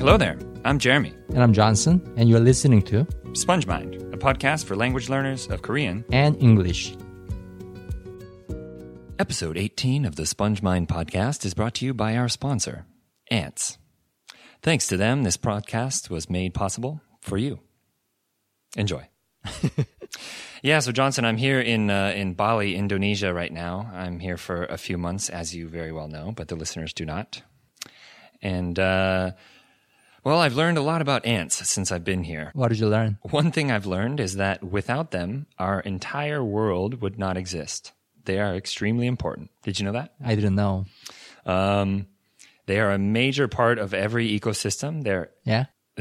Hello there. I'm Jeremy. And I'm Jonson, and you're listening to Sponge Mind, a podcast for language learners of Korean. and English. Episode 18 of the Sponge Mind podcast is brought to you by our sponsor, Ants. Thanks to them, this podcast was made possible for you. Enjoy. yeah, so Jonson, I'm here in uh, in Bali, Indonesia right now. I'm here for a few months, as you very well know, but the listeners do not. And uh, well, I've learned a lot about ants since I've been here. What did you learn? One thing I've learned is that without them, our entire world would not exist. They are extremely important. Did you know that? I didn't know. Um, they are a major part of every ecosystem. They're Yeah?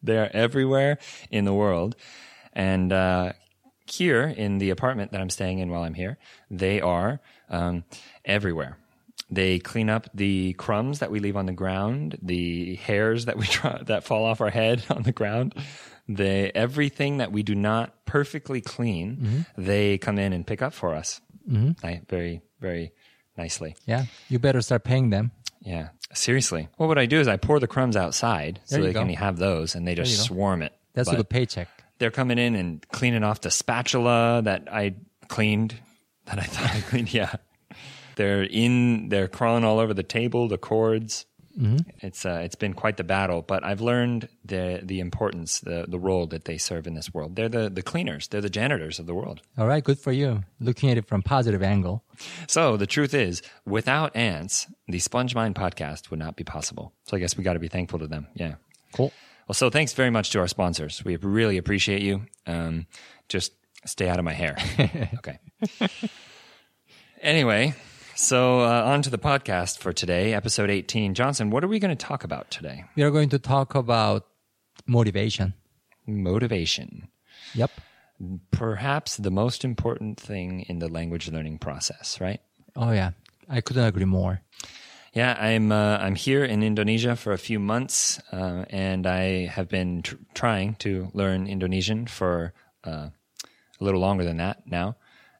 they are everywhere in the world, and uh, here in the apartment that I'm staying in while I'm here, they are um, everywhere. They clean up the crumbs that we leave on the ground, the hairs that we try, that fall off our head on the ground. They everything that we do not perfectly clean, they come in and pick up for us. Mm-hmm. very very nicely. Yeah. You better start paying them. Yeah, seriously. Well, what I do is I pour the crumbs outside so There you they can have those, and they just swarm it. That's But a good paycheck. they're coming in and cleaning off the spatula that I cleaned, that I thought I cleaned. Yeah, they're in. They're crawling all over the table, the cords. It's uh, it's been quite the battle, but I've learned the the importance, the the role that they serve in this world. They're the the cleaners. They're the janitors of the world. All right, good for you. Looking at it from positive angle. So the truth is, without ants, the Sponge Mind podcast would not be possible. So I guess we got to be thankful to them. Yeah. Cool. Well, so thanks very much to our sponsors. We really appreciate you. Um, just stay out of my hair. okay. anyway, so uh, on to the podcast for today, episode 18. Jonson, what are we going to talk about today? We are going to talk about motivation. Motivation. Yep. Perhaps the most important thing in the language learning process, right? Oh, yeah. I couldn't agree more. Yeah, I'm uh, I'm here in Indonesia for a few months, uh, and I have been tr- trying to learn Indonesian for uh, a little longer than that now.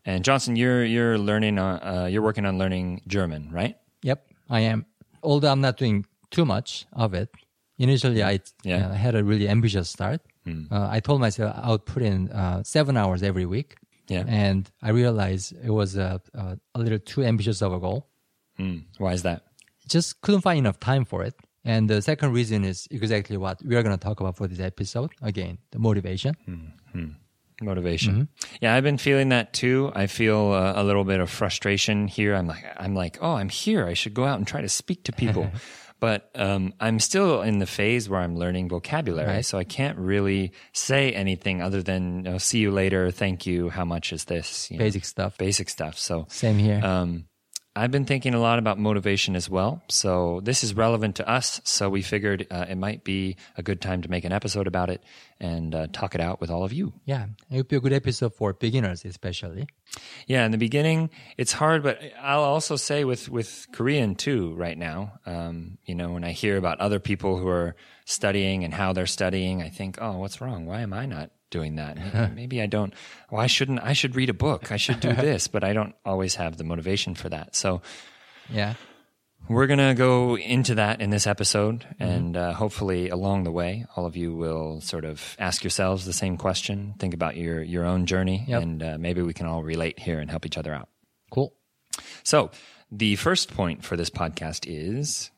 And Jonson, you're you're learning on, uh, you're working on learning German, right? Yep, I am. Although I'm not doing too much of it. Initially, I Yeah. uh, had a really ambitious start. Uh, I told myself I would put in uh, seven hours every week. Yeah. And I realized it was uh, uh, a little too ambitious of a goal. Mm. Why is that? Just couldn't find enough time for it. And the second reason is exactly what we are going to talk about for this episode. Again, the motivation. Motivation. Yeah, I've been feeling that too. I feel uh, a little bit of frustration here. I'm like, I'm like, oh, I'm here. I should go out and try to speak to people. but um, I'm still in the phase where I'm learning vocabulary, Right. so I can't really say anything other than you know, "see you later," "thank you," "how much is this?" you know, Basic stuff. basic stuff. So Same here. um, I've been thinking a lot about motivation as well. So this is relevant to us. So we figured uh, it might be a good time to make an episode about it and uh, talk it out with all of you. yeah, it would be a good episode for beginners, especially. Yeah, in the beginning, it's hard, but I'll also say with with Korean too. Right now, um, you know, when I hear about other people who are studying and how they're studying, I think, oh, what's wrong? Why am I not doing that? Maybe, maybe I don't. Why shouldn't I should read a book? I should do this, but I don't always have the motivation for that. So Yeah. we're gonna go into that in this episode, and uh, hopefully along the way, all of you will sort of ask yourselves the same question, think about your your own journey, Yep. and uh, maybe we can all relate here and help each other out. Cool. So, the first point for this podcast is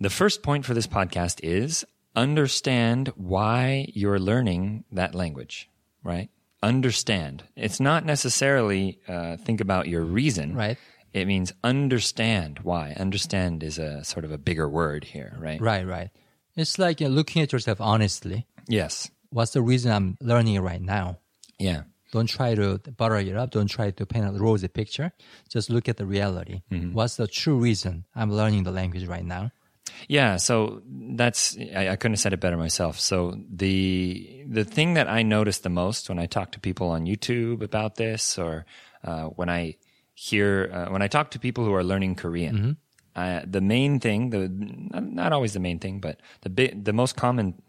the first point for this podcast is understand why you're learning that language, right? Understand. It's not necessarily uh, think about your reason. Right. It means understand why. Understand is a sort of a bigger word here, right? Right, right. It's like you know, looking at yourself honestly. Yes. What's the reason I'm learning it right now? Yeah. Don't try to butter it up. Don't try to paint a rosy picture. Just look at the reality. What's the true reason I'm learning the language right now? Yeah, so that's I, I couldn't have said it better myself. So the the thing that I notice the most when I talk to people on YouTube about this, or uh, when I hear uh, when I talk to people who are learning Korean, uh, the main thing, the not, always the main thing, but the the most common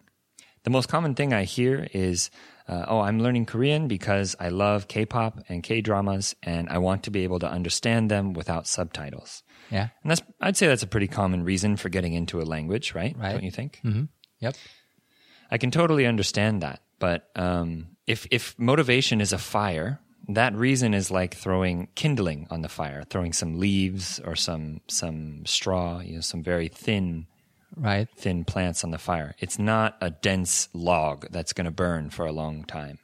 the most common thing I hear is uh, oh, I'm learning Korean because I love K-pop and K-dramas, and I want to be able to understand them without subtitles. Yeah. And that's, I'd say that's a pretty common reason for getting into a language, right? Right. Don't you think? Mm-hmm. Yep. I can totally understand that. But um, if if motivation is a fire, that reason is like throwing kindling on the fire, throwing some leaves or some some straw, you know, some very thin Right. thin plants on the fire. It's not a dense log that's going to burn for a long time.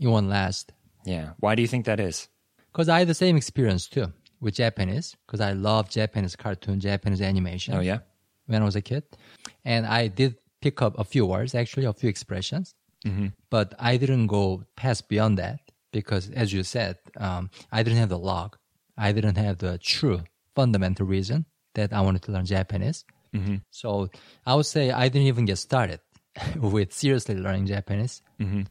It won't last. Yeah. Why do you think that is? Because I had the same experience too with Japanese. Because I love Japanese cartoon, Japanese animation. Oh yeah. when I was a kid. And I did pick up a few words, actually, a few expressions. But I didn't go past beyond that because, as you said, um, I didn't have the log. I didn't have the true fundamental reason that I wanted to learn Japanese. So I would say I didn't even get started with seriously learning Japanese.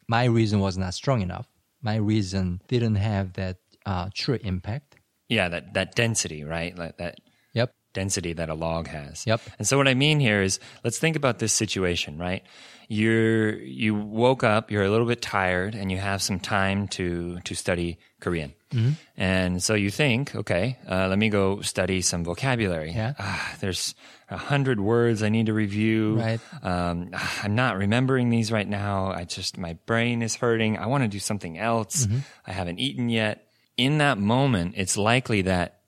My reason was not strong enough. My reason didn't have that uh, true impact. Yeah, that that density, right? Like that Yep. density that a log has. Yep. And so what I mean here is let's think about this situation, right? You're you woke up, you're a little bit tired and you have some time to to study Korean. Mm-hmm. And so you think, okay, uh, let me go study some vocabulary. Yeah. Ah, there's a hundred words I need to review. Right. Um, I'm not remembering these right now. I just my brain is hurting. I want to do something else. Mm-hmm. I haven't eaten yet. In that moment, it's likely that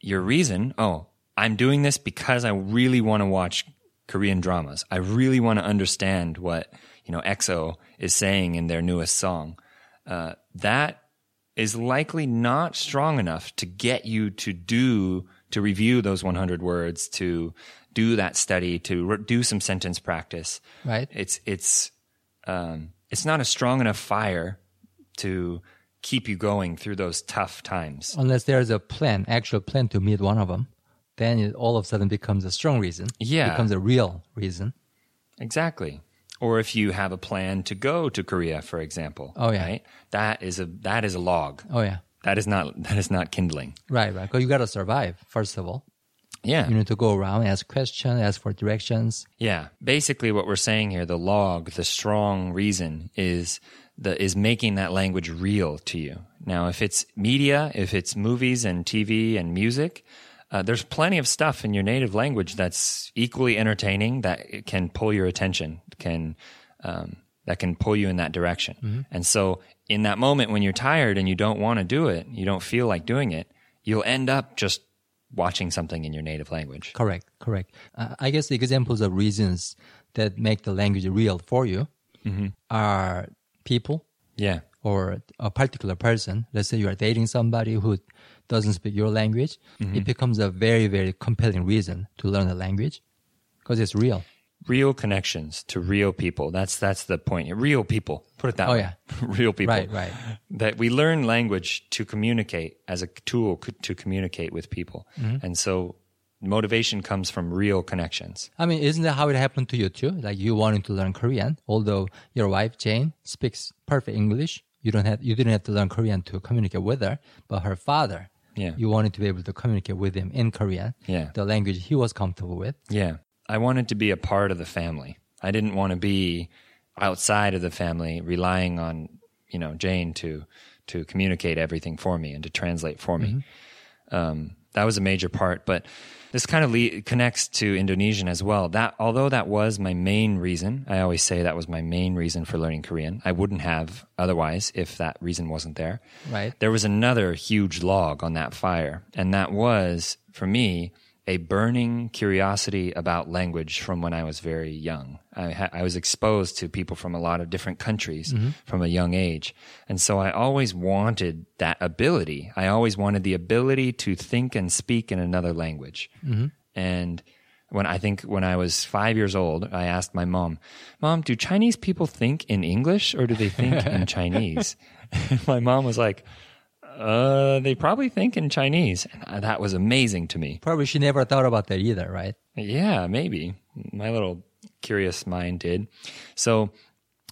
your reason, oh, I'm doing this because I really want to watch Korean dramas. I really want to understand what, you know, EXO is saying in their newest song. Uh, that is likely not strong enough to get you to do, to review those 100 words, to do that study, to re- do some sentence practice. Right. It's, it's, um, it's not a strong enough fire to keep you going through those tough times. unless there's a plan, actual plan to meet one of them, then it all of a sudden becomes a strong reason. Yeah. becomes a real reason. Exactly. Or if you have a plan to go to Korea, for example. Oh, yeah. Right? That is a that is a log. Oh yeah, That is not that is not kindling. right, right. Because you got to survive first of all. Yeah. You need to go around, ask questions, ask for directions. Yeah. Basically what we're saying here, the log, the strong reason is the is making that language real to you. Now, if it's media, if it's movies and TV and music, uh, there's plenty of stuff in your native language that's equally entertaining that can pull your attention, can um, that can pull you in that direction. And so, in that moment when you're tired and you don't want to do it, you don't feel like doing it, you'll end up just watching something in your native language. Correct, correct. Uh, I guess the examples of reasons that make the language real for you are people Yeah. or a particular person. Let's say you are dating somebody who doesn't speak your language. It becomes a very, very compelling reason to learn the language because it's real. real connections to real people. That's that's the point. Real people. Put it that Oh, way. yeah. real people. Right, right. That we learn language to communicate as a tool to communicate with people, Mm-hmm. and so motivation comes from real connections. I mean, isn't that how it happened to you too? Like you wanted to learn Korean, although your wife Jane speaks perfect English. You don't have you didn't have to learn Korean to communicate with her, but her father, Yeah. you wanted to be able to communicate with him in Korean, Yeah. the language he was comfortable with. Yeah, I wanted to be a part of the family. I didn't want to be outside of the family, relying on you know Jane to to communicate everything for me and to translate for me. Um, that was a major part, but this kind of le- connects to Indonesian as well. That although that was my main reason, I always say that was my main reason for learning Korean. I wouldn't have otherwise if that reason wasn't there. Right. There was another huge log on that fire, and that was for me a burning curiosity about language from when I was very young. I, ha- I was exposed to people from a lot of different countries mm-hmm. from a young age. And so I always wanted that ability. I always wanted the ability to think and speak in another language. Mm-hmm. And when I think when I was five years old, I asked my mom, Mom, do Chinese people think in English or do they think in Chinese? my mom was like, uh, they probably think in Chinese. And that was amazing to me. Probably she never thought about that either, right? Yeah, maybe. My little curious mind did. So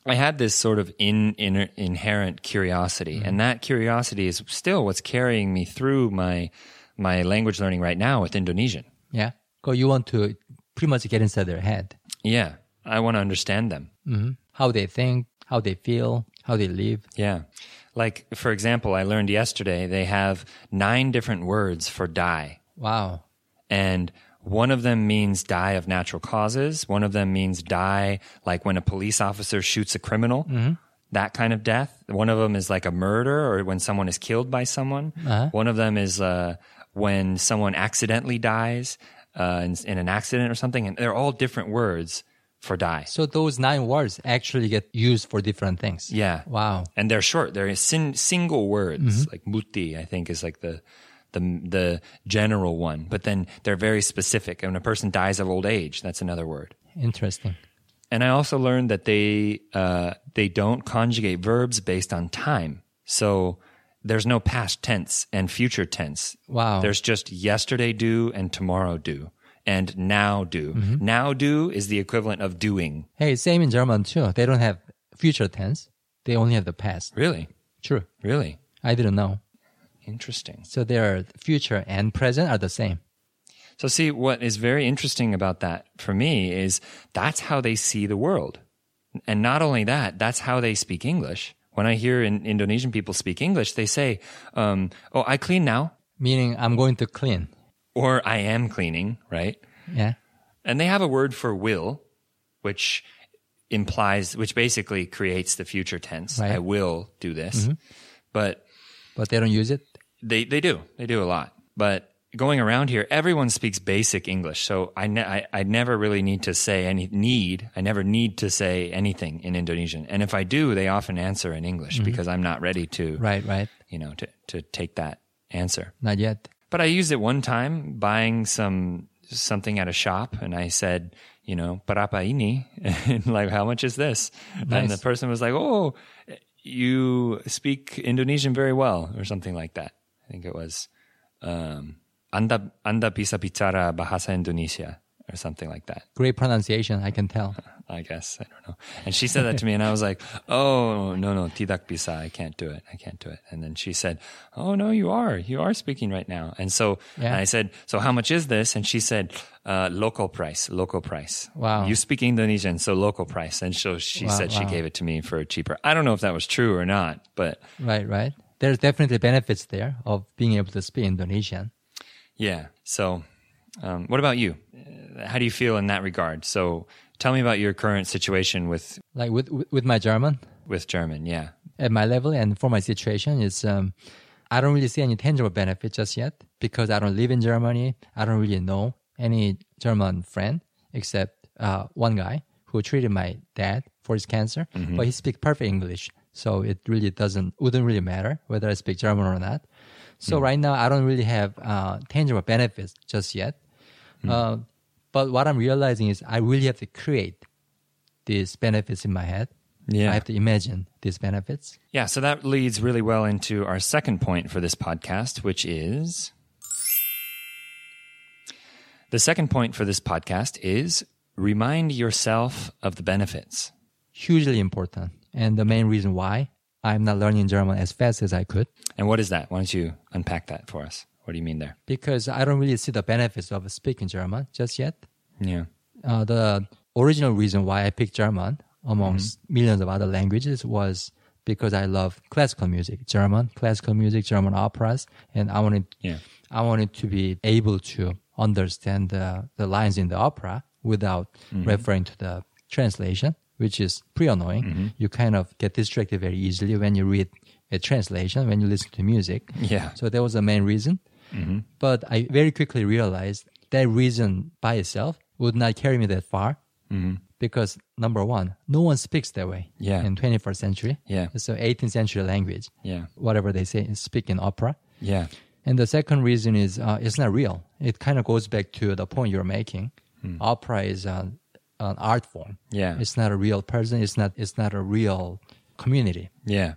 I had this sort of in, in, inherent curiosity, and that curiosity is still what's carrying me through my my language learning right now with Indonesian. Yeah. Because you want to pretty much get inside their head, Yeah, I want to understand them. hmm how they think, how they feel, how they live. Yeah. Like, for example, I learned yesterday they have nine different words for die. Wow. And one of them means die of natural causes. One of them means die like when a police officer shoots a criminal, that kind of death. One of them is like a murder or when someone is killed by someone. Uh-huh. One of them is uh, when someone accidentally dies uh, in, in an accident or something. And they're all different words for die. So those nine words actually get used for different things. Yeah. Wow. and they're short. They're sin- single words. Like mati, I think, is like the the the general one. But then they're very specific. And when a person dies of old age, that's another word. Interesting. And I also learned that they uh, they don't conjugate verbs based on time. So there's no past tense and future tense. Wow. There's just yesterday do and tomorrow do and now do. Now do is the equivalent of doing. Hey, same in German too. They don't have future tense. They only have the past. Really, True. really I didn't know. interesting. So their future and present are the same. So, see, what is very interesting about that for me is that's how they see the world. And not only that, that's how they speak English. When I hear in Indonesian people speak English, they say, um, Oh, I clean now, Meaning I'm going to clean. Or I am cleaning, right? Yeah. And they have a word for will, which implies, which basically creates the future tense. Right. I will do this. Mm-hmm. But But they don't use it. They they do. They do a lot. But going around here, everyone speaks basic English. So I, ne- I I never really need to say any need. I never need to say anything in Indonesian. And if I do, they often answer in English mm-hmm. because I'm not ready to Right, right. you know to to take that answer. Not yet. But I used it one time buying some something at a shop, and I said, you know, berapa ini? And like, how much is this? And the person was like, oh, you speak Indonesian very well, or something like that. I think it was, um, anda anda bisa bicara bahasa Indonesia, or something like that. Great pronunciation, I can tell. I guess I don't know. And she said that to me, and I was like, "Oh no, no, tidak bisa. I can't do it. I can't do it." And then she said, "Oh no, you are. You are speaking right now." And so Yeah. and I said, "So how much is this?" And she said, uh, "Local price. Local price. Wow. You speak Indonesian, so local price." And so she Wow, said she gave it to me for cheaper. I don't know if that was true or not, but Right, right. There's definitely benefits there of being able to speak Indonesian. yeah. So, um, what about you? Uh, How do you feel in that regard? So, tell me about your current situation with Like with with my German, with German. Yeah. at my level and for my situation is um, I don't really see any tangible benefit just yet because I don't live in Germany. I don't really know any German friend except uh, one guy who treated my dad for his cancer, but he speaks perfect English. So it really doesn't wouldn't really matter whether I speak German or not. So right now I don't really have uh, tangible benefits just yet. Uh, but what I'm realizing is I really have to create these benefits in my head. Yeah. I have to imagine these benefits. Yeah, so that leads really well into our second point for this podcast, which is the second point for this podcast is remind yourself of the benefits. hugely important and the main reason why I'm not learning German as fast as I could And what is that? Why don't you unpack that for us? What do you mean there? because I don't really see the benefits of speaking German just yet. Yeah. Uh, the original reason why I picked German amongst mm-hmm. millions of other languages was because I love classical music, German classical music, German operas, and I wanted Yeah. I wanted to be able to understand the, the lines in the opera without mm-hmm. referring to the translation, which is pretty annoying. Mm-hmm. You kind of get distracted very easily when you read a translation, when you listen to music. Yeah. So that was the main reason. Mm-hmm. But I very quickly realized that reason by itself would not carry me that far. Mm-hmm. Because number one, no one speaks that way Yeah. in 21st century. Yeah. It's an 18th century language. Yeah. Whatever they say, speak in opera. Yeah. And the second reason is uh, it's not real. It kind of goes back to the point you're making. Hmm. Opera is an, an art form. Yeah. It's not a real person. It's not. It's not a real community. Yeah.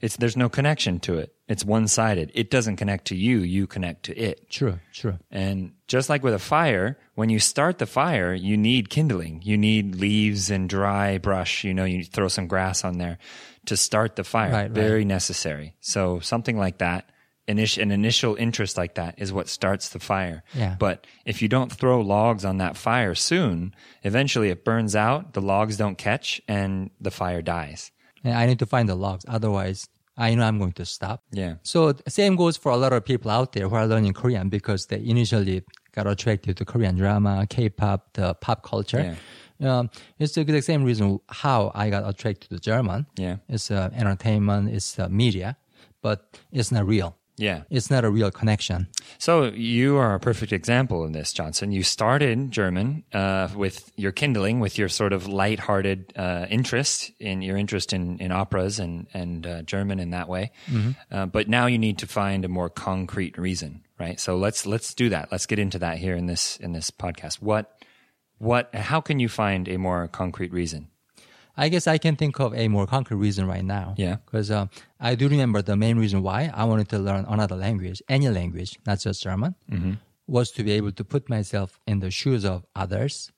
It's there's no connection to it. It's one-sided. It doesn't connect to you, you connect to it. True. True. And just like with a fire, when you start the fire, you need kindling. You need leaves and dry brush. You know, you throw some grass on there to start the fire. Right, right. Very necessary. So something like that, init- an initial interest like that is what starts the fire. Yeah. But if you don't throw logs on that fire soon, eventually it burns out, the logs don't catch, and the fire dies. And I need to find the logs. Otherwise, I know I'm going to stop. Yeah. So same goes for a lot of people out there who are learning Korean because they initially got attracted to Korean drama, K-pop, the pop culture. Um, it's the exact same reason how I got attracted to German. Yeah. It's uh, entertainment, it's uh, media, but it's not real. Yeah. It's not a real connection. So you are a perfect example of this, Jonson. You started German uh, with your kindling, with your sort of light-hearted uh, interest in your interest in, in operas and and uh, German in that way. Uh, but now you need to find a more concrete reason, right? So let's let's do that. Let's get into that here in this in this podcast. What what? How can you find a more concrete reason? I guess I can think of a more concrete reason right now. Yeah. Because uh, I do remember the main reason why I wanted to learn another language, any language, not just German, was to be able to put myself in the shoes of others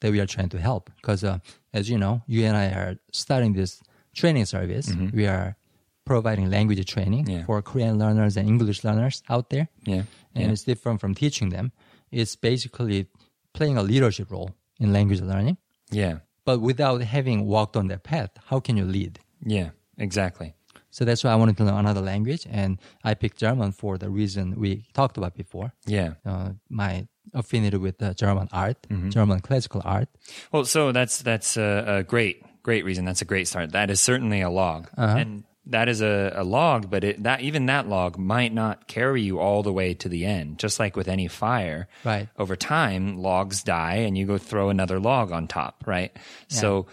that we are trying to help. Because uh, as you know, you and I are starting this training service. We are providing language training Yeah. for Korean learners and English learners out there. Yeah. And Yeah. it's different from teaching them. It's basically playing a leadership role in language learning. Yeah. But without having walked on that path, how can you lead? Yeah. Exactly. So that's why I wanted to learn another language, and I picked German for the reason we talked about before. Yeah. Uh, my affinity with uh, German art, Mm-hmm. German classical art. Well, so that's that's a, a great great reason. That's a great start. That is certainly a log, and that is a, a log. But it, that even that log might not carry you all the way to the end. Just like with any fire, Right. Over time, logs die, and you go throw another log on top, right? So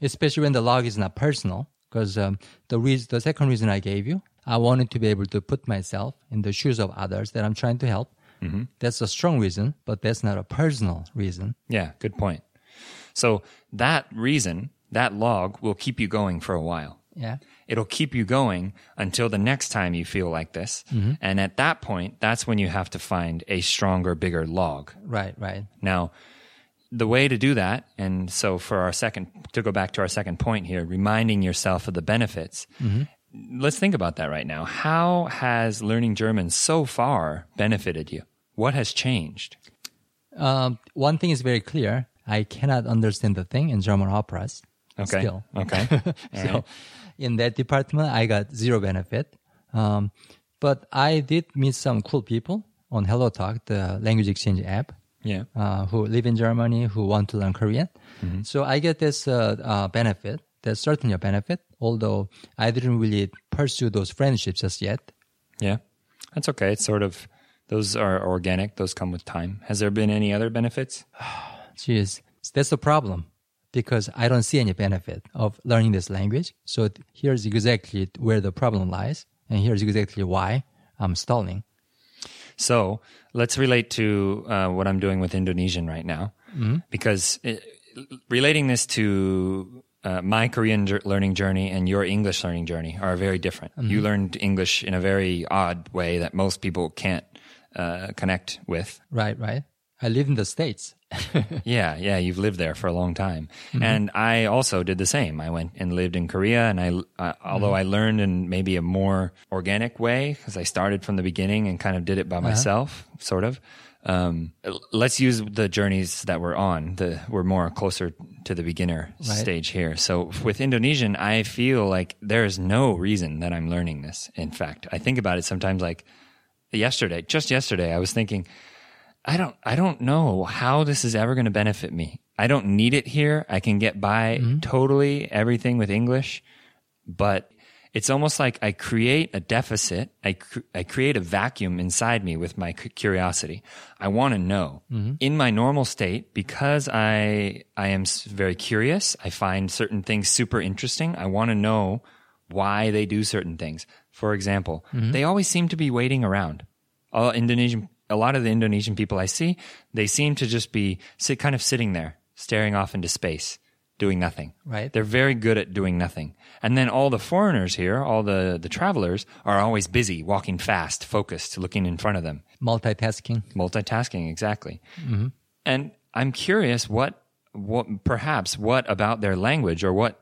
especially when the log is not personal. Because um, the reason, the second reason I gave you, I wanted to be able to put myself in the shoes of others that I'm trying to help. Mm-hmm. That's a strong reason, but that's not a personal reason. yeah, good point. So that reason, that log, will keep you going for a while. Yeah. It'll keep you going until the next time you feel like this. And at that point, that's when you have to find a stronger, bigger log. Right. Right. Now, the way to do that, and so for our second, to go back to our second point here, reminding yourself of the benefits. Let's think about that right now. How has learning German so far benefited you? What has changed? Um, one thing is very clear. I cannot understand the thing in German operas. Okay. Still. Okay. So right. in that department, I got zero benefit. Um, but I did meet some cool people on Hello Talk, the language exchange app, Yeah. uh, who live in Germany, who want to learn Korean. So I get this uh, uh, benefit. There's certainly a benefit, although I didn't really pursue those friendships just yet. Yeah. That's okay. It's sort of, those are organic. Those come with time. Has there been any other benefits? Jeez, that's the problem because I don't see any benefit of learning this language. So here's exactly where the problem lies, and here's exactly why I'm stalling. So let's relate to uh, what I'm doing with Indonesian right now, because it, relating this to uh, my Korean learning journey and your English learning journey are very different. You learned English in a very odd way that most people can't uh, connect with. Right, right. I live in the States. Yeah, yeah, you've lived there for a long time, and I also did the same. I went and lived in Korea, and I, uh, although I learned in maybe a more organic way because I started from the beginning and kind of did it by myself, sort of. Um, let's use the journeys that we're on. The we're more closer to the beginner stage here. So with Indonesian, I feel like there is no reason that I'm learning this. In fact, I think about it sometimes. Like yesterday, just yesterday, I was thinking. I don't I don't know how this is ever going to benefit me. I don't need it here. I can get by mm-hmm. totally everything with English, but it's almost like I create a deficit. I cr- I create a vacuum inside me with my cu- curiosity. I want to know mm-hmm. in my normal state because I I am very curious. I find certain things super interesting. I want to know why they do certain things. For example, mm-hmm. they always seem to be waiting around all Indonesian, a lot of the Indonesian people I see, they seem to just be sit, kind of sitting there, staring off into space, doing nothing. Right. They're very good at doing nothing. And then all the foreigners here, all the, the travelers are always busy, walking fast, focused, looking in front of them, Multitasking. multitasking, exactly. Mm-hmm. And I'm curious what, what, perhaps what about their language or what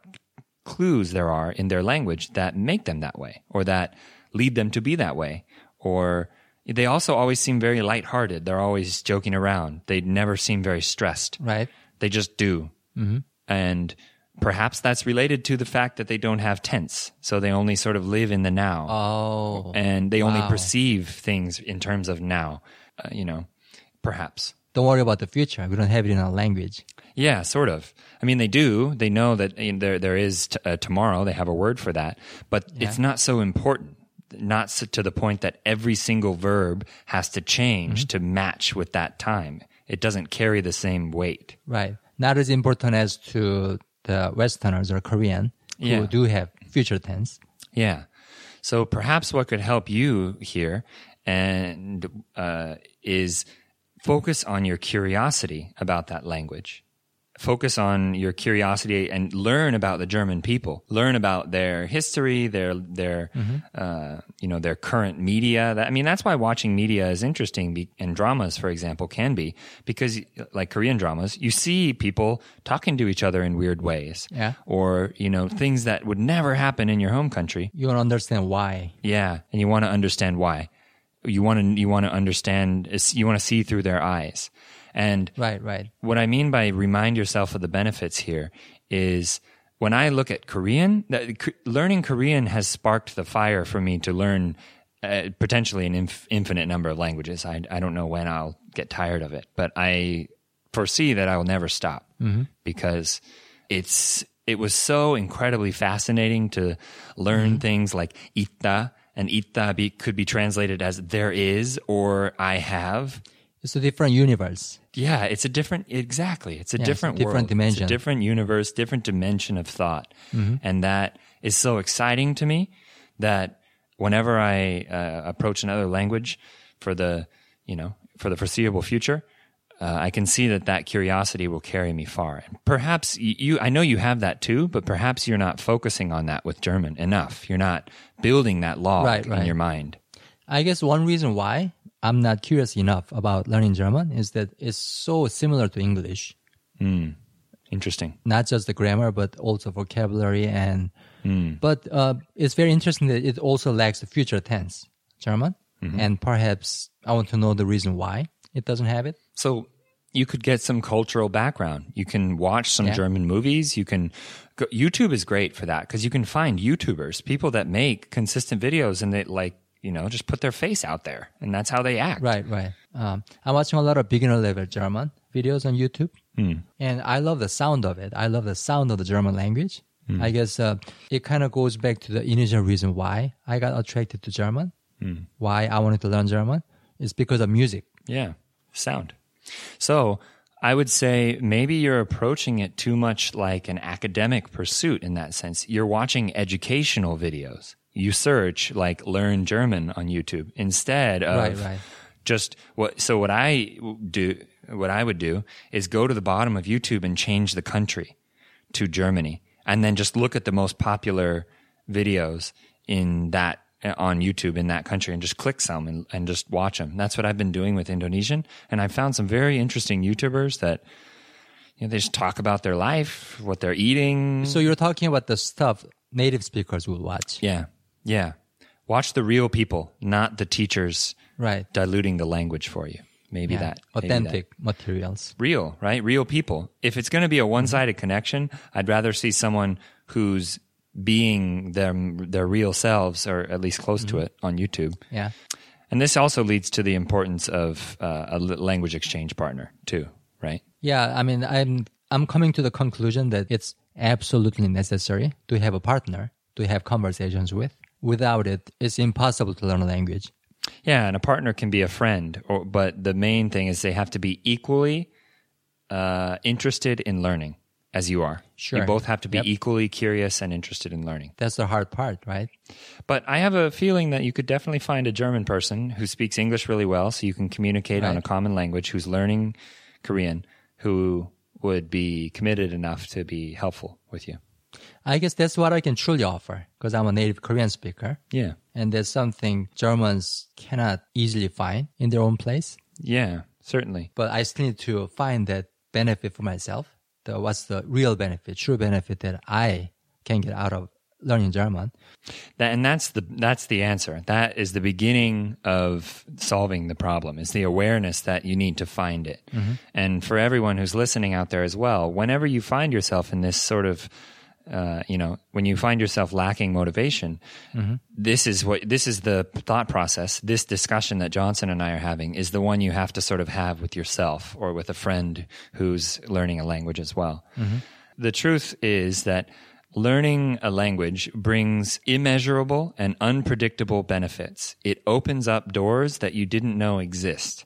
clues there are in their language that make them that way or that lead them to be that way or they also always seem very lighthearted. They're always joking around. They never seem very stressed. Right. They just do. Mm-hmm. And Perhaps that's related to the fact that they don't have tense. So they only sort of live in the now. Oh, and they only perceive things in terms of now. Uh, you know, perhaps. don't worry about the future. We don't have it in our language. Yeah, sort of. I mean, they do. They know that you know, there there is t- uh, tomorrow. They have a word for that, but it's not so important. Not to the point that every single verb has to change to match with that time. It doesn't carry the same weight. Right. Not as important as to the Westerners or Korean who Yeah. do have future tense. Yeah. So perhaps what could help you here and uh, is focus on your curiosity about that language. Focus on your curiosity and learn about the German people. Learn about their history, their their uh, you know their current media. That, I mean, that's why watching media is interesting. Be, and dramas, for example, can be because like Korean dramas, you see people talking to each other in weird ways, Yeah. or you know things that would never happen in your home country. You want to understand why. Yeah, and you want to understand why. You want to you want to understand. You want to see through their eyes. And Right, right. what I mean by remind yourself of the benefits here is when I look at Korean, that, learning Korean has sparked the fire for me to learn uh, potentially an inf- infinite number of languages. I, I don't know when I'll get tired of it, but I foresee that I will never stop because it's it was so incredibly fascinating to learn things like ita and ita be, could be translated as there is or I have. It's a different universe. Yeah, it's a different exactly. It's a Yeah, it's a different different world. dimension. It's a different universe, different dimension of thought, Mm-hmm. and that is so exciting to me that whenever I uh, approach another language for the you know for the foreseeable future, uh, I can see that that curiosity will carry me far. And perhaps you, I know you have that too, but perhaps you're not focusing on that with German enough. You're not building that log Right, in right. your mind. I guess one reason why I'm not curious enough about learning German is that it's so similar to English. Interesting. Not just the grammar, but also vocabulary and. Hmm. But uh, it's very interesting that it also lacks the future tense German, Mm-hmm. and perhaps I want to know the reason why it doesn't have it. So you could get some cultural background. You can watch some Yeah. German movies. You can go, YouTube is great for that because you can find YouTubers, people that make consistent videos and they like, you know, just put their face out there and that's how they act. Right, right. Um, I'm watching a lot of beginner level German videos on YouTube, and I love the sound of it. I love the sound of the German language. I guess uh, it kind of goes back to the initial reason why I got attracted to German, why I wanted to learn German. It's because of music. Yeah. Sound. So I would say maybe you're approaching it too much like an academic pursuit in that sense. You're watching educational videos. You search like learn German on YouTube instead of Right, right. just what so what I do what I would do is go to the bottom of YouTube and change the country to Germany and then just look at the most popular videos in that on YouTube in that country and just click some and, and just watch them. That's what I've been doing with Indonesian and I found some very interesting YouTubers that you know they just talk about their life, what they're eating. So you're talking about the stuff native speakers will watch, yeah. Yeah. Watch the real people, not the teachers right? diluting the language for you. Maybe Yeah. that. maybe that. authentic materials. real, right? Real people. If it's going to be a one-sided connection, I'd rather see someone who's being them their real selves, or at least close to it, on YouTube. Yeah. And this also leads to the importance of uh, a language exchange partner too, right? Yeah, I mean, I'm I'm coming to the conclusion that it's absolutely necessary to have a partner to have conversations with. Without it, it's impossible to learn a language. Yeah, and a partner can be a friend, or but the main thing is they have to be equally uh, interested in learning as you are. Sure. You both have to be Yep. equally curious and interested in learning. That's the hard part, right? But I have a feeling that you could definitely find a German person who speaks English really well, so you can communicate on a common language, who's learning Korean, who would be committed enough to be helpful with you. I guess that's what I can truly offer because I'm a native Korean speaker. Yeah. And that's something Germans cannot easily find in their own place. Yeah, certainly. But I still need to find that benefit for myself. The, what's the real benefit, true benefit that I can get out of learning German. That, and that's the that's the answer. That is the beginning of solving the problem. Is the awareness that you need to find it. Mm-hmm. And for everyone who's listening out there as well, whenever you find yourself in this sort of uh, you know, when you find yourself lacking motivation, this is what this is the thought process. This discussion that Jonson and I are having is the one you have to sort of have with yourself or with a friend who's learning a language as well. The truth is that learning a language brings immeasurable and unpredictable benefits. It opens up doors that you didn't know exist.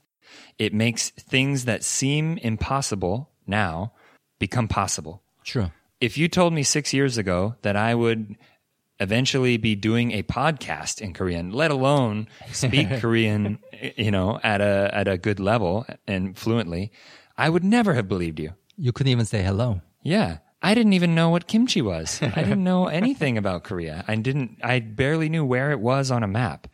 It makes things that seem impossible now become possible True. If you told me six years ago that I would eventually be doing a podcast in Korean, let alone speak Korean, you know, at a at a good level and fluently, I would never have believed you. You couldn't even say hello. Yeah. I didn't even know what kimchi was. I didn't know anything about Korea. I didn't I barely knew where it was on a map.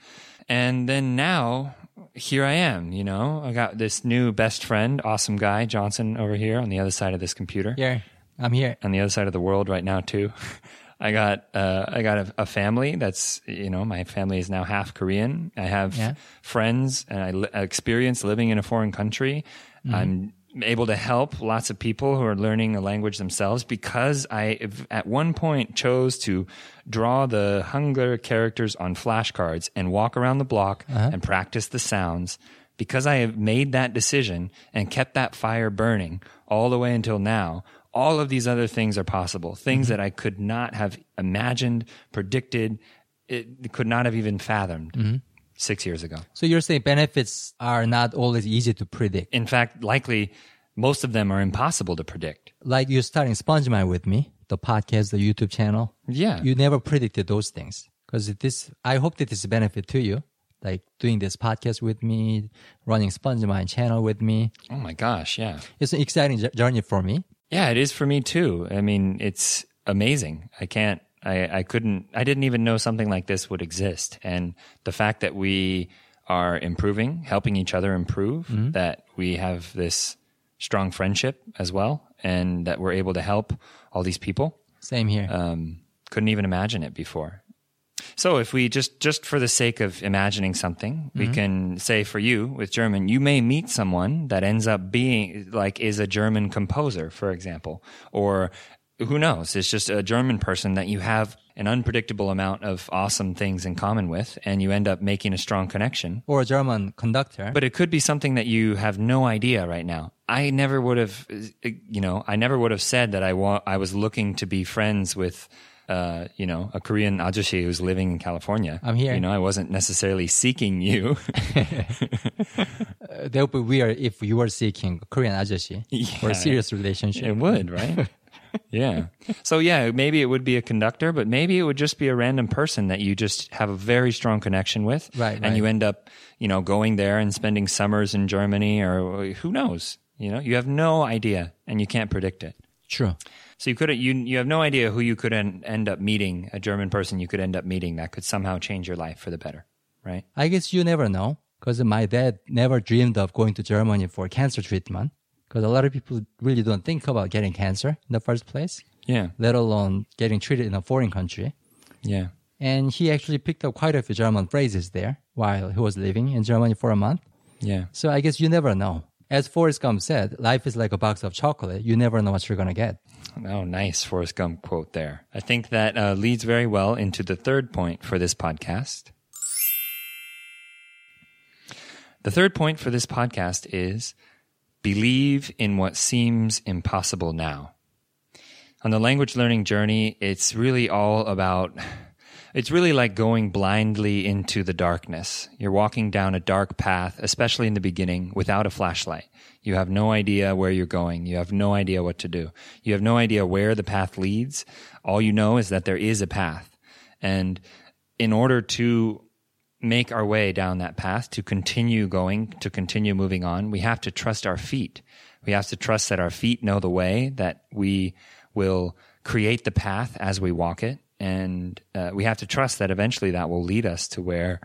And then now here I am, you know. I got this new best friend, awesome guy, Jonson over here on the other side of this computer Here, I'm here. on the other side of the world right now too. I got uh, I got a, a family that's you know my family is now half Korean. I have Yeah. friends and I li- experience living in a foreign country. I'm able to help lots of people who are learning a language themselves because I at one point chose to draw the Hangul characters on flashcards and walk around the block and practice the sounds because I have made that decision and kept that fire burning all the way until now, all of these other things are possible. Things mm-hmm. that I could not have imagined, predicted, it could not have even fathomed mm-hmm. six years ago. So you're saying benefits are not always easy to predict. In fact, likely most of them are impossible to predict. Like you're starting SpongeMind with me, the podcast, the YouTube channel. Yeah. You never predicted those things because this. I hope that this is a benefit to you, like doing this podcast with me, running SpongeMind channel with me. oh my gosh. Yeah. It's an exciting journey for me. Yeah, it is for me too. I mean, it's amazing. I can't, I, I couldn't, I didn't even know something like this would exist. And the fact that we are improving, helping each other improve, that we have this strong friendship as well, and that we're able to help all these people. Same here. Um, couldn't even imagine it before. So if we just just for the sake of imagining something, we mm-hmm. can say for you with German, you may meet someone that ends up being like is a German composer, for example, or who knows, it's just a German person that you have an unpredictable amount of awesome things in common with, and you end up making a strong connection. or a German conductor. But it could be something that you have no idea right now. I never would have, you know, I never would have said that I want, I was looking to be friends with, uh, you know, a Korean ajushi who's living in California. I'm here. You know, I wasn't necessarily seeking you. Uh, that would be weird if you were seeking a Korean ajashi for Yeah. a serious relationship. it would, right? yeah. So yeah, maybe it would be a conductor, but maybe it would just be a random person that you just have a very strong connection with. Right, And right. you end up, you know, going there and spending summers in Germany or who knows? You know, you have no idea and you can't predict it. True. So you couldn't you you have no idea who you could en- end up meeting, a German person you could end up meeting that could somehow change your life for the better, right? I guess you never know because my dad never dreamed of going to Germany for cancer treatment because a lot of people really don't think about getting cancer in the first place, Yeah. let alone getting treated in a foreign country. Yeah. And he actually picked up quite a few German phrases there while he was living in Germany for a month. Yeah. So I guess you never know. As Forrest Gump said, life is like a box of chocolate. You never know what you're going to get. Oh, nice Forrest Gump quote there. I think that uh, leads very well into the third point for this podcast. The third point for this podcast is believe in what seems impossible now. On the language learning journey, it's really all about it's really like going blindly into the darkness. You're walking down a dark path, especially in the beginning, without a flashlight. You have no idea where you're going. You have no idea what to do. You have no idea where the path leads. All you know is that there is a path. And in order to make our way down that path, to continue going, to continue moving on, we have to trust our feet. We have to trust that our feet know the way, that we will create the path as we walk it. And uh, we have to trust that eventually that will lead us to where,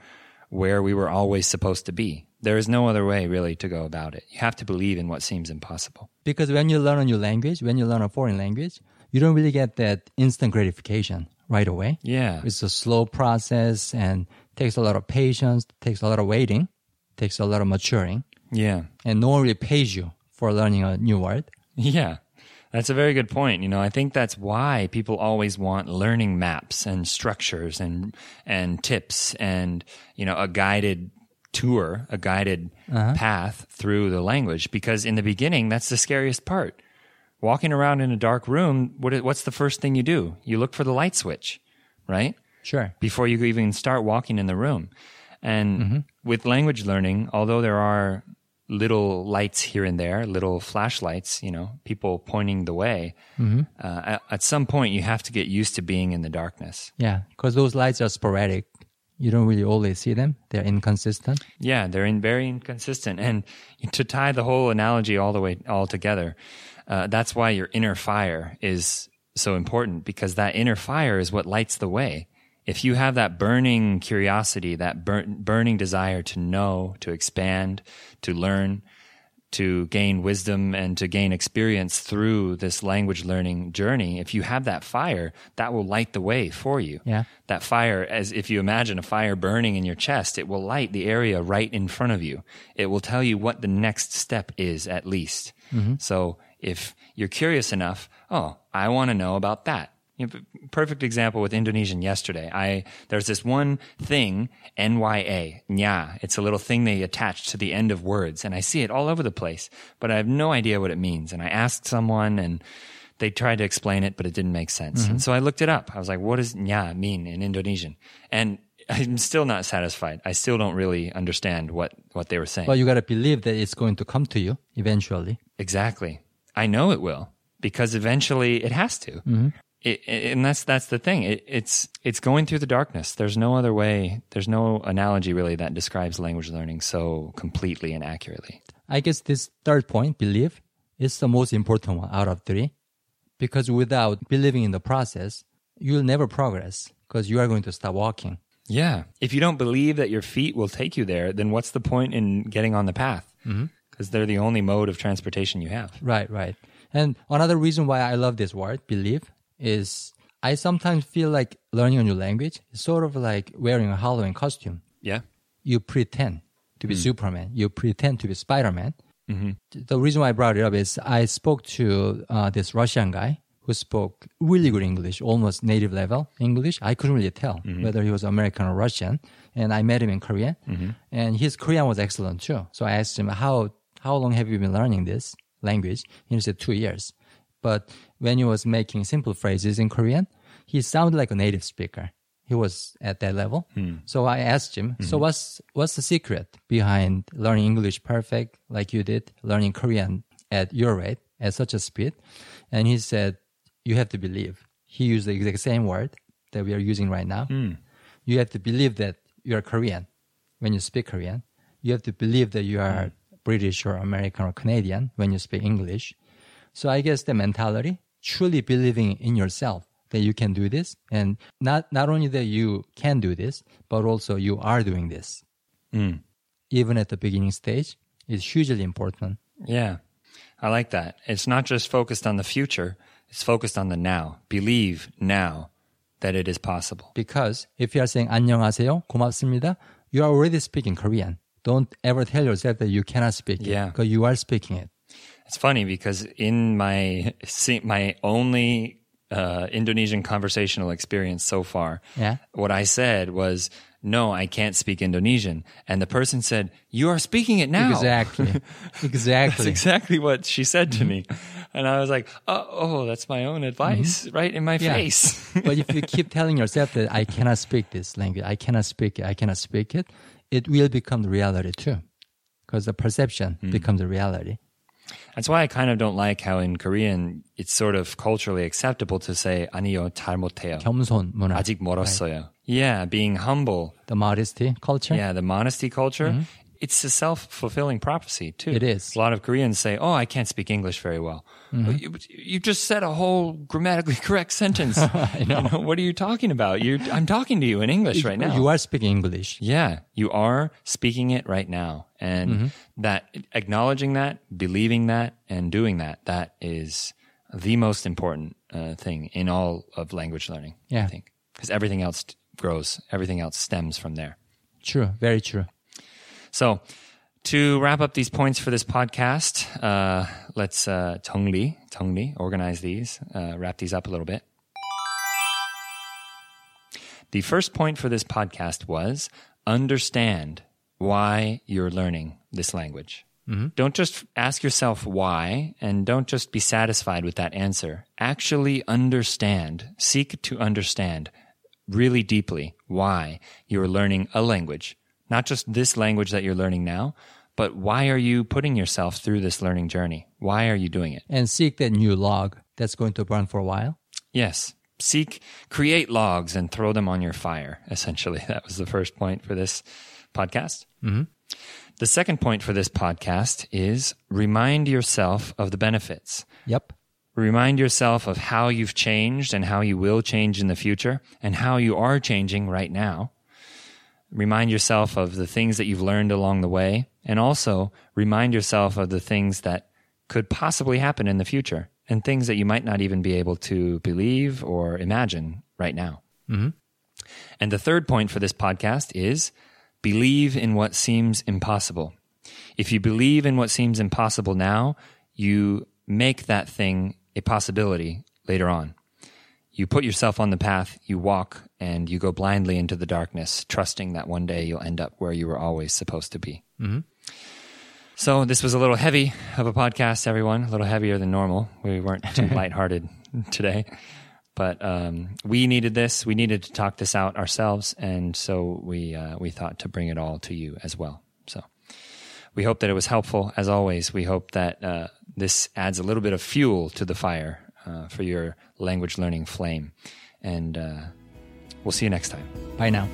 where we were always supposed to be. There is no other way really to go about it. You have to believe in what seems impossible. Because when you learn a new language, when you learn a foreign language, you don't really get that instant gratification, right away. Yeah. It's a slow process and takes a lot of patience, takes a lot of waiting, takes a lot of maturing, Yeah. and no one really pays you for learning a new word. Yeah. That's a very good point. You know, I think that's why people always want learning maps and structures and and tips and, you know, a guided tour, a guided uh-huh. path through the language because in the beginning that's the scariest part. Walking around in a dark room, what is, what's the first thing you do? You look for the light switch, right? Sure. before you even start walking in the room. And mm-hmm. with language learning, although there are little lights here and there, little flashlights, you know, people pointing the way, uh, at, at some point you have to get used to being in the darkness. Yeah, because those lights are sporadic. You don't really always see them. They're inconsistent. Yeah, they're in very inconsistent. And to tie the whole analogy all the way all together, uh, that's why your inner fire is so important because that inner fire is what lights the way. If you have that burning curiosity, that bur- burning desire to know, to expand, to learn, to gain wisdom and to gain experience through this language learning journey, if you have that fire, that will light the way for you. Yeah. That fire, as if you imagine a fire burning in your chest, it will light the area right in front of you. It will tell you what the next step is, at least. Mm-hmm. So if you're curious enough, oh, I want to know about that. You know, perfect example with Indonesian yesterday. I there's this one thing NYA nya. It's a little thing they attach to the end of words, and I see it all over the place, but I have no idea what it means. And I asked someone, and they tried to explain it, but it didn't make sense. Mm-hmm. And so I looked it up. I was like, "What does nya mean in Indonesian?" And I'm still not satisfied. I still don't really understand what what they were saying. Well, you gotta believe that it's going to come to you eventually. Exactly. I know it will because eventually it has to. It, it- and that's that's the thing. It, it's it's going through the darkness. There's no other way. There's no analogy really that describes language learning so completely and accurately. I guess this third point, belief, is the most important one out of three. Because without believing in the process, you'll never progress because you are going to stop walking. Yeah. If you don't believe that your feet will take you there, then what's the point in getting on the path? Mm-hmm. Because they're the only mode of transportation you have. Right, right. And another reason why I love this word, believe, is I sometimes feel like learning a new language is sort of like wearing a Halloween costume. Yeah. You pretend to be hmm. Superman. You pretend to be Spider-Man. Mm-hmm. The reason why I brought it up is I spoke to uh, this Russian guy who spoke really good English, almost native level English. I couldn't really tell mm-hmm. whether he was American or Russian. And I met him in Korea, mm-hmm. and his Korean was excellent too. So I asked him, "How how long have you been learning this language?" He said, two years. But when he was making simple phrases in Korean, he sounded like a native speaker. He was at that level. Hmm. So I asked him, so hmm. what's, what's the secret behind learning English perfect like you did, learning Korean at your rate, at such a speed? And he said, you have to believe. He used the exact same word that we are using right now. Hmm. You have to believe that you are Korean when you speak Korean. You have to believe that you are British or American or Canadian when you speak English. So I guess the mentality, truly believing in yourself that you can do this and not, not only that you can do this, but also you are doing this. Even at the beginning stage is hugely important. Yeah. I like that. It's not just focused on the future, it's focused on the now. Believe now that it is possible. Because if you are saying 안녕하세요, 고맙습니다, you are already speaking Korean. Don't ever tell yourself that you cannot speak it Yeah. because you are speaking it. It's funny because in my my only uh, Indonesian conversational experience so far, Yeah. what I said was, "No, I can't speak Indonesian," and the person said, "You are speaking it now." Exactly. That's exactly. exactly what she said to me, mm-hmm. and I was like, "Oh, oh that's my own advice, mm-hmm. right in my Yeah. face." but if you keep telling yourself that I cannot speak this language, I cannot speak it, I cannot speak it, it will become the reality too. Because the perception mm. becomes the reality. That's why I kind of don't like how in Korean it's sort of culturally acceptable to say 아니요 잘 못해요. 겸손 문화. 아직 멀었어요. Yeah, being humble. The modesty culture. Yeah, the modesty culture. It's a self-fulfilling prophecy too. It is. A lot of Koreans say, "Oh, I can't speak English very well." Well, You, you just said a whole grammatically correct sentence. I know. what are you talking about? You, I'm talking to you in English right now. You are speaking English. Yeah, you are speaking it right now. And that acknowledging that, believing that, and doing that, that is the most important uh, thing in all of language learning, Yeah, I think. because everything else grows, everything else stems from there. True. Very true. So, to wrap up these points for this podcast, uh, let's uh, Tongli, Tongli, organize these, uh, wrap these up a little bit. The first point for this podcast was understand why you're learning this language. Mm-hmm. Don't just ask yourself why and don't just be satisfied with that answer. Actually understand, seek to understand really deeply why you're learning a language not just this language that you're learning now, but why are you putting yourself through this learning journey? Why are you doing it? And seek that new log that's going to burn for a while. Yes. Seek, create logs and throw them on your fire, essentially. That was the first point for this podcast. Mm-hmm. The second point for this podcast is remind yourself of the benefits. Yep. Remind yourself of how you've changed and how you will change in the future and how you are changing right now. Remind yourself of the things that you've learned along the way and also remind yourself of the things that could possibly happen in the future and things that you might not even be able to believe or imagine right now. Mm-hmm. And the third point for this podcast is believe in what seems impossible. If you believe in what seems impossible now, you make that thing a possibility later on. You put yourself on the path, you walk, and you go blindly into the darkness, trusting that one day you'll end up where you were always supposed to be. So, this was a little heavy of a podcast, everyone, a little heavier than normal. We weren't too lighthearted today, but um, we needed this. We needed to talk this out ourselves, and so we uh, we thought to bring it all to you as well. So, we hope that it was helpful. As always, we hope that uh, this adds a little bit of fuel to the fire uh, for your language learning flame, and uh, we'll see you next time. Bye now.